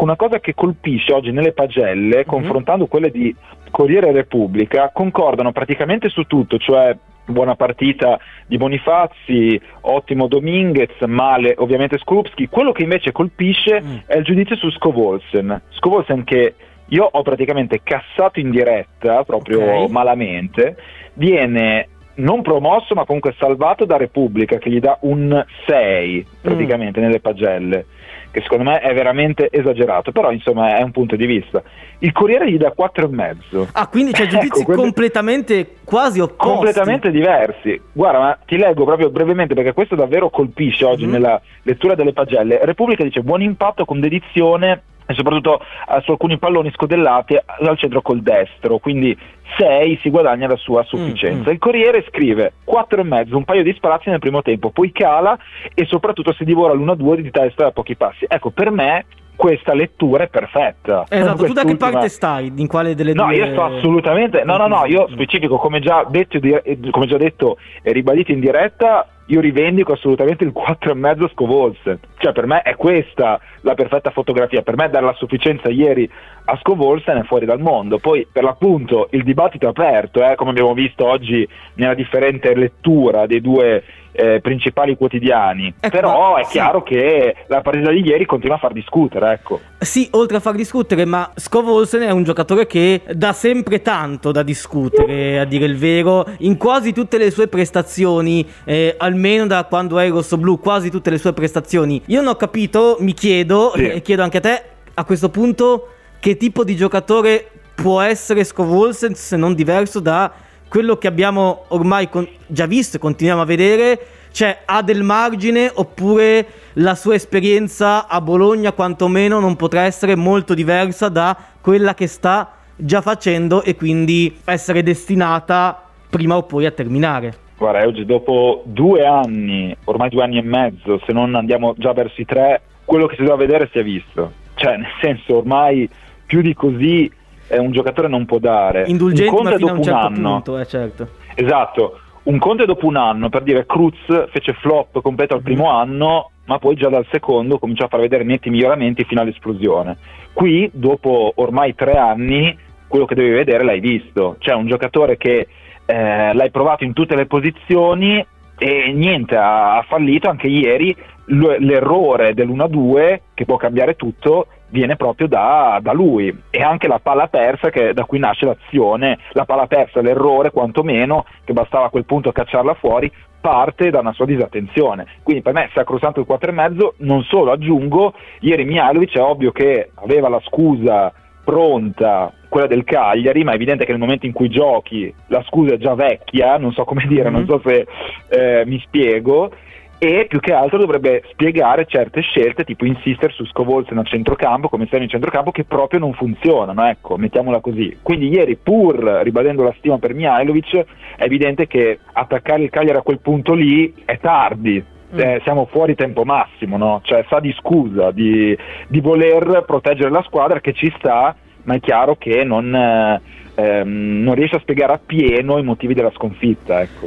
Una cosa che colpisce oggi nelle pagelle, mm-hmm. confrontando quelle di Corriere Repubblica, concordano praticamente su tutto, cioè buona partita di Bonifazzi, ottimo Dominguez, male ovviamente Skrupski. Quello che invece colpisce mm. è il giudizio su Scovolsen. Scovolsen che io ho praticamente cassato in diretta, proprio okay. malamente, viene non promosso ma comunque salvato da Repubblica che gli dà un 6 praticamente mm. nelle pagelle che secondo me è veramente esagerato, però insomma è un punto di vista. Il Corriere gli dà 4,5. Ah, quindi c'è giudizi ecco, completamente quasi opposti. Completamente diversi. Guarda, ma ti leggo proprio brevemente perché questo davvero colpisce oggi mm. nella lettura delle pagelle. Repubblica dice buon impatto con dedizione e soprattutto eh, su alcuni palloni scodellati al centro col destro, quindi 6 si guadagna la sua sufficienza. Mm, mm. Il Corriere scrive 4,5, un paio di sprazzi nel primo tempo, poi cala e soprattutto si divora l'1-2 di testa da pochi passi. Ecco, per me questa lettura è perfetta. Esatto, tu da che parte stai? In quale delle no, due? No, io sto assolutamente, no, no, no, io specifico, come già detto, come già detto e ribadito in diretta, io rivendico assolutamente il 4,5 Scovolse. Cioè, per me è questa la perfetta fotografia. Per me dare la sufficienza ieri a Scovolsen è fuori dal mondo. Poi, per l'appunto, il dibattito è aperto, eh, come abbiamo visto oggi nella differente lettura dei due eh, principali quotidiani. Ecco, Però è sì. chiaro che la partita di ieri continua a far discutere. Ecco. Sì, oltre a far discutere, ma Scovolsen è un giocatore che dà sempre tanto da discutere, a dire il vero, in quasi tutte le sue prestazioni, eh, almeno da quando è rosso-blu, quasi tutte le sue prestazioni. Io non ho capito, mi chiedo, sì. e chiedo anche a te, a questo punto, che tipo di giocatore può essere Scovolsen se non diverso da quello che abbiamo ormai con- già visto e continuiamo a vedere, cioè ha del margine oppure la sua esperienza a Bologna quantomeno non potrà essere molto diversa da quella che sta già facendo e quindi essere destinata prima o poi a terminare. Guarda, oggi dopo due anni, ormai due anni e mezzo, se non andiamo già verso i tre, quello che si doveva vedere si è visto. Cioè, nel senso, ormai più di così eh, un giocatore non può dare. Indulgente, un ma fino a un certo anno, punto, eh, certo. Esatto, un conto dopo un anno, per dire Cruz fece flop completo al primo mm. anno, ma poi già dal secondo cominciò a far vedere netti miglioramenti fino all'esplosione. Qui, dopo ormai tre anni, quello che devi vedere l'hai visto. Cioè un giocatore che eh, l'hai provato in tutte le posizioni e niente, ha, ha fallito anche ieri. L'errore dell'1-2 che può cambiare tutto viene proprio da, da, lui. E anche la palla persa che, da cui nasce l'azione, la palla persa, l'errore quantomeno che bastava a quel punto cacciarla fuori parte da una sua disattenzione quindi per me sacrosanto il 4,5 non solo aggiungo ieri Mialovic è ovvio che aveva la scusa pronta quella del Cagliari, ma è evidente che nel momento in cui giochi la scusa è già vecchia, non so come dire, mm-hmm. non so se eh, mi spiego, e più che altro dovrebbe spiegare certe scelte, tipo insistere su Scovolsen a centrocampo, come in centrocampo, che proprio non funzionano, ecco, mettiamola così. Quindi ieri, pur ribadendo la stima per Mihailovic, è evidente che attaccare il Cagliari a quel punto lì è tardi, mm. eh, siamo fuori tempo massimo, no? cioè sa di scusa, di, di, voler proteggere la squadra che ci sta, ma è chiaro che non, eh, ehm, non riesce a spiegare appieno i motivi della sconfitta. Ecco.